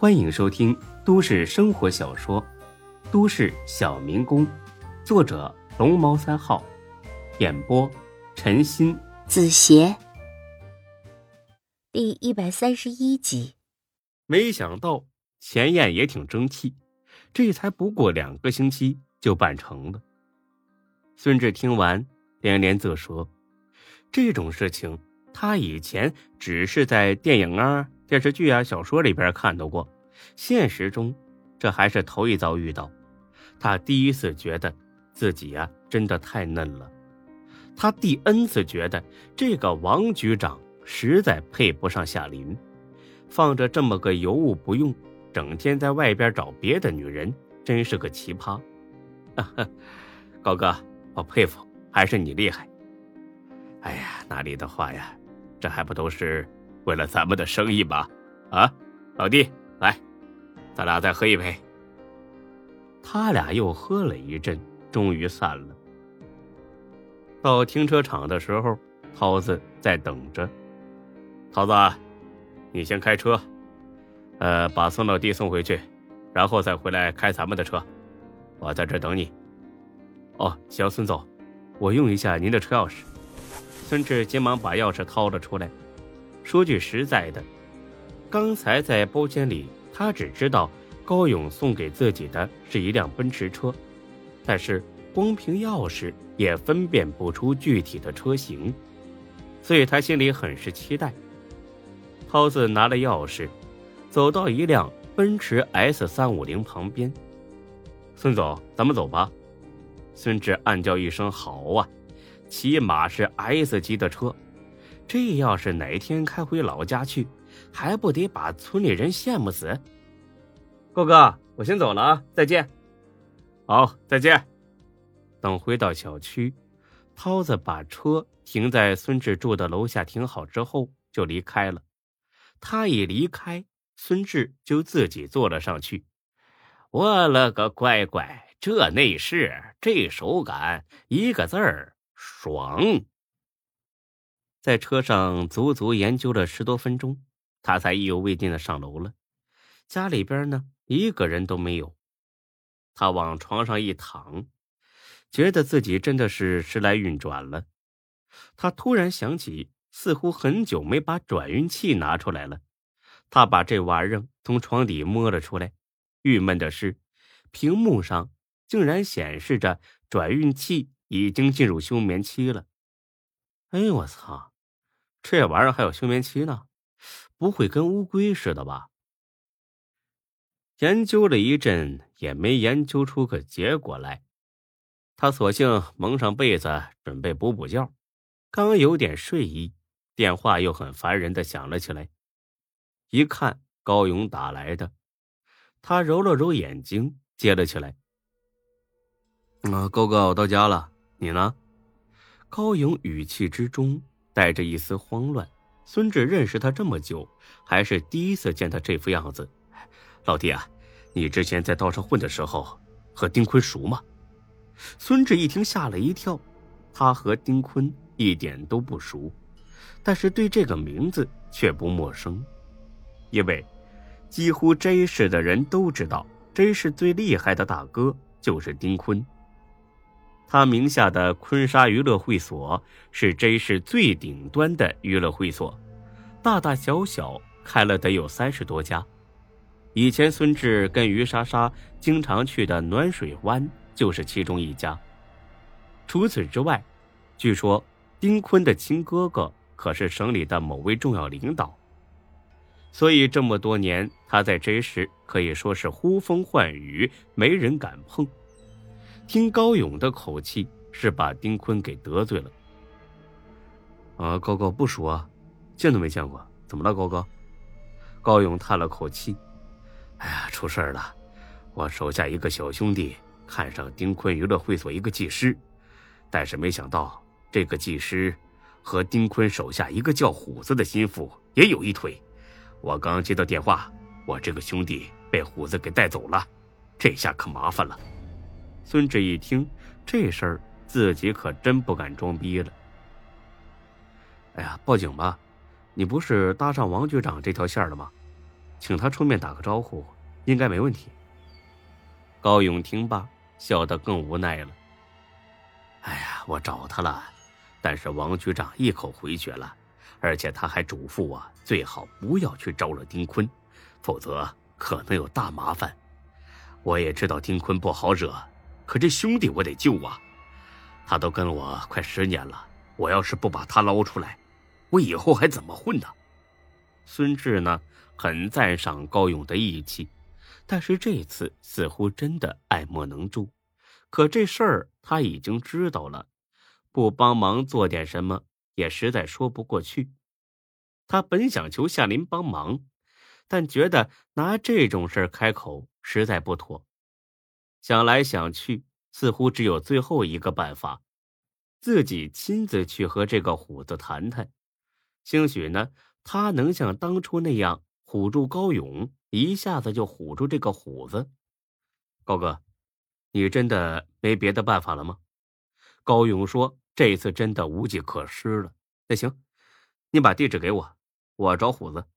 欢迎收听都市生活小说《都市小民工》，作者龙猫三号，演播陈鑫、子邪，第一百三十一集。没想到钱燕也挺争气，这才不过两个星期就办成了。孙志听完连连啧舌，这种事情他以前只是在电影啊。电视剧啊、小说里边看到过，现实中这还是头一遭遇到。他第一次觉得自己呀真的太嫩了，他第 N 次觉得这个王局长实在配不上夏琳，放着这么个尤物不用，整天在外边找别的女人，真是个奇葩。高哥，我佩服，还是你厉害。哎呀，哪里的话呀，这还不都是。为了咱们的生意吧，啊，老弟，来，咱俩再喝一杯。他俩又喝了一阵，终于散了。到停车场的时候，涛子在等着。涛子，你先开车，呃，把孙老弟送回去，然后再回来开咱们的车。我在这等你。哦，行，孙总，我用一下您的车钥匙。孙志急忙把钥匙掏了出来。说句实在的，刚才在包间里，他只知道高勇送给自己的是一辆奔驰车，但是光凭钥匙也分辨不出具体的车型，所以他心里很是期待。涛子拿了钥匙，走到一辆奔驰 S 三五零旁边，孙总，咱们走吧。孙志暗叫一声好啊，起码是 S 级的车。这要是哪天开回老家去，还不得把村里人羡慕死？郭哥，我先走了啊，再见。好，再见。等回到小区，涛子把车停在孙志住的楼下停好之后，就离开了。他一离开，孙志就自己坐了上去。我了个乖乖，这内饰，这手感，一个字儿爽。在车上足足研究了十多分钟，他才意犹未尽的上楼了。家里边呢，一个人都没有。他往床上一躺，觉得自己真的是时来运转了。他突然想起，似乎很久没把转运器拿出来了。他把这玩意儿从床底摸了出来，郁闷的是，屏幕上竟然显示着转运器已经进入休眠期了。哎，我操！这玩意儿还有休眠期呢，不会跟乌龟似的吧？研究了一阵也没研究出个结果来，他索性蒙上被子准备补补觉。刚有点睡意，电话又很烦人的响了起来。一看高勇打来的，他揉了揉眼睛，接了起来：“啊，高哥，我到家了，你呢？”高勇语气之中。带着一丝慌乱，孙志认识他这么久，还是第一次见他这副样子。老弟啊，你之前在道上混的时候和丁坤熟吗？孙志一听吓了一跳，他和丁坤一点都不熟，但是对这个名字却不陌生，因为几乎 J 市的人都知道，J 市最厉害的大哥就是丁坤。他名下的坤沙娱乐会所是 J 市最顶端的娱乐会所，大大小小开了得有三十多家。以前孙志跟于莎莎经常去的暖水湾就是其中一家。除此之外，据说丁坤的亲哥哥可是省里的某位重要领导，所以这么多年他在 J 市可以说是呼风唤雨，没人敢碰。听高勇的口气，是把丁坤给得罪了。啊，高高不熟啊，见都没见过，怎么了，高高？高勇叹了口气：“哎呀，出事了！我手下一个小兄弟看上丁坤娱乐会所一个技师，但是没想到这个技师和丁坤手下一个叫虎子的心腹也有一腿。我刚接到电话，我这个兄弟被虎子给带走了，这下可麻烦了。”孙志一听这事儿，自己可真不敢装逼了。哎呀，报警吧！你不是搭上王局长这条线了吗？请他出面打个招呼，应该没问题。高勇听罢，笑得更无奈了。哎呀，我找他了，但是王局长一口回绝了，而且他还嘱咐我最好不要去招惹丁坤，否则可能有大麻烦。我也知道丁坤不好惹，可这兄弟我得救啊！他都跟我快十年了，我要是不把他捞出来，我以后还怎么混呢？孙志呢，很赞赏高勇的义气。但是这次似乎真的爱莫能助，可这事儿他已经知道了，不帮忙做点什么也实在说不过去。他本想求夏林帮忙，但觉得拿这种事儿开口实在不妥。想来想去，似乎只有最后一个办法，自己亲自去和这个虎子谈谈。兴许呢，他能像当初那样唬住高勇。一下子就唬住这个虎子，高哥，你真的没别的办法了吗？高勇说：“这次真的无计可施了。”那行，你把地址给我，我找虎子。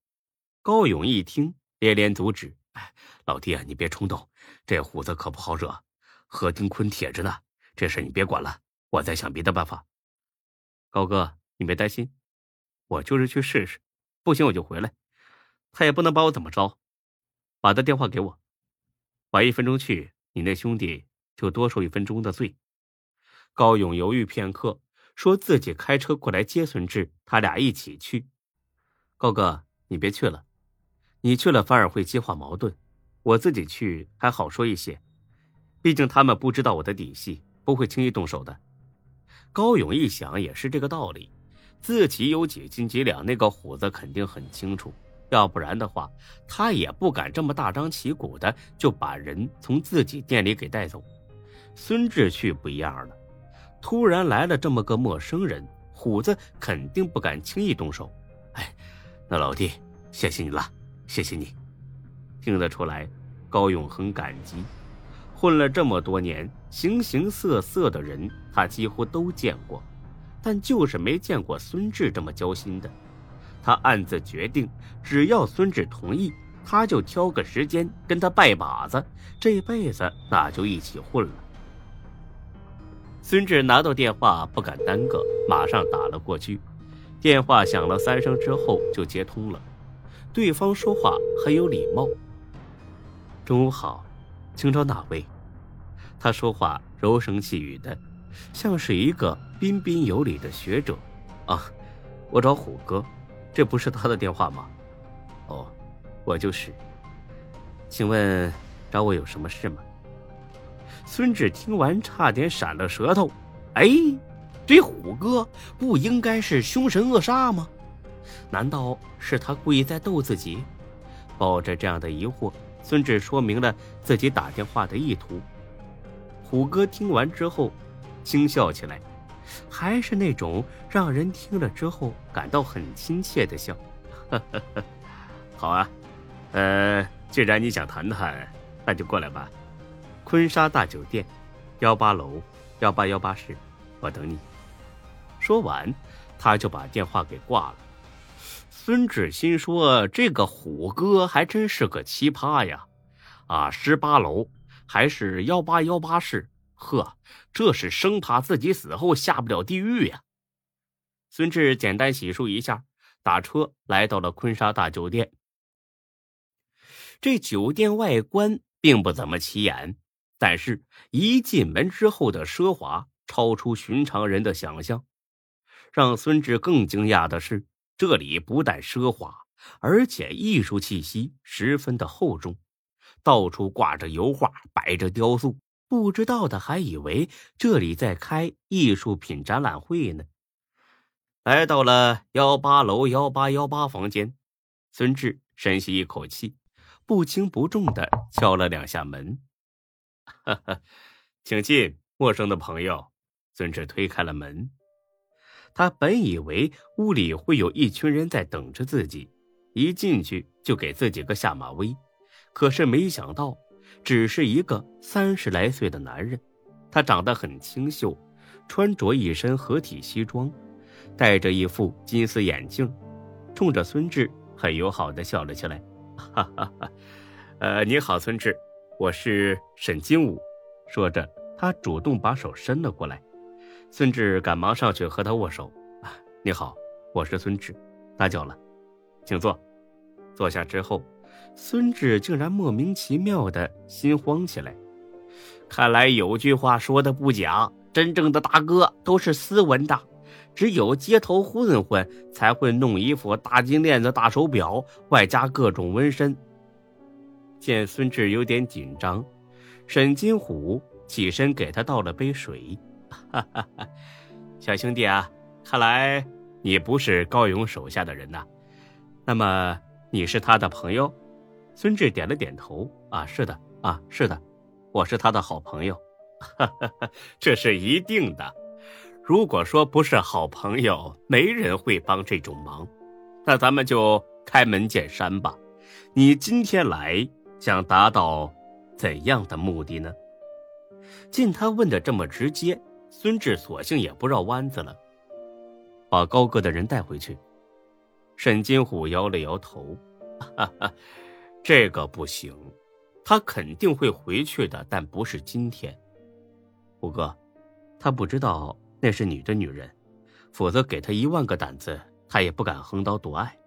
高勇一听，连连阻止：“哎，老弟啊，你别冲动，这虎子可不好惹，和丁坤铁着呢。这事你别管了，我再想别的办法。”高哥，你别担心，我就是去试试，不行我就回来，他也不能把我怎么着。把他电话给我，晚一分钟去，你那兄弟就多受一分钟的罪。高勇犹豫片刻，说自己开车过来接孙志，他俩一起去。高哥，你别去了，你去了反而会激化矛盾。我自己去还好说一些，毕竟他们不知道我的底细，不会轻易动手的。高勇一想也是这个道理，自己有几斤几两，那个虎子肯定很清楚。要不然的话，他也不敢这么大张旗鼓的就把人从自己店里给带走。孙志去不一样了，突然来了这么个陌生人，虎子肯定不敢轻易动手。哎，那老弟，谢谢你了，谢谢你。听得出来，高勇很感激。混了这么多年，形形色色的人他几乎都见过，但就是没见过孙志这么交心的。他暗自决定，只要孙志同意，他就挑个时间跟他拜把子，这辈子那就一起混了。孙志拿到电话不敢耽搁，马上打了过去。电话响了三声之后就接通了，对方说话很有礼貌：“中午好，请找哪位？”他说话柔声细语的，像是一个彬彬有礼的学者。啊，我找虎哥。这不是他的电话吗？哦，我就是。请问找我有什么事吗？孙志听完差点闪了舌头。哎，这虎哥不应该是凶神恶煞吗？难道是他故意在逗自己？抱着这样的疑惑，孙志说明了自己打电话的意图。虎哥听完之后，轻笑起来。还是那种让人听了之后感到很亲切的笑。呵呵呵好啊，呃，既然你想谈谈，那就过来吧。坤沙大酒店，幺八楼，幺八幺八室，我等你。说完，他就把电话给挂了。孙志新说：“这个虎哥还真是个奇葩呀！啊，十八楼还是幺八幺八室？呵。”这是生怕自己死后下不了地狱呀！孙志简单洗漱一下，打车来到了坤沙大酒店。这酒店外观并不怎么起眼，但是一进门之后的奢华超出寻常人的想象。让孙志更惊讶的是，这里不但奢华，而且艺术气息十分的厚重，到处挂着油画，摆着雕塑。不知道的还以为这里在开艺术品展览会呢。来到了幺八楼幺八幺八房间，孙志深吸一口气，不轻不重的敲了两下门。哈哈，请进，陌生的朋友。孙志推开了门，他本以为屋里会有一群人在等着自己，一进去就给自己个下马威，可是没想到。只是一个三十来岁的男人，他长得很清秀，穿着一身合体西装，戴着一副金丝眼镜，冲着孙志很友好的笑了起来。哈哈哈，呃，你好，孙志，我是沈金武。说着，他主动把手伸了过来。孙志赶忙上去和他握手。你好，我是孙志，打搅了，请坐。坐下之后，孙志竟然莫名其妙的心慌起来。看来有句话说的不假，真正的大哥都是斯文的。只有街头混混才会弄一副大金链子、大手表，外加各种纹身。见孙志有点紧张，沈金虎起身给他倒了杯水。哈哈哈，小兄弟啊，看来你不是高勇手下的人呐。那么你是他的朋友？孙志点了点头。啊，是的，啊，是的，我是他的好朋友。哈哈哈，这是一定的。如果说不是好朋友，没人会帮这种忙。那咱们就开门见山吧。你今天来想达到怎样的目的呢？见他问的这么直接，孙志索性也不绕弯子了，把高哥的人带回去。沈金虎摇了摇头：“哈哈，这个不行，他肯定会回去的，但不是今天。虎哥，他不知道。”那是你的女人，否则给他一万个胆子，他也不敢横刀夺爱。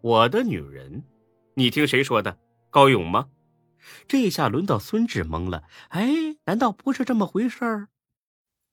我的女人，你听谁说的？高勇吗？这下轮到孙志懵了。哎，难道不是这么回事儿？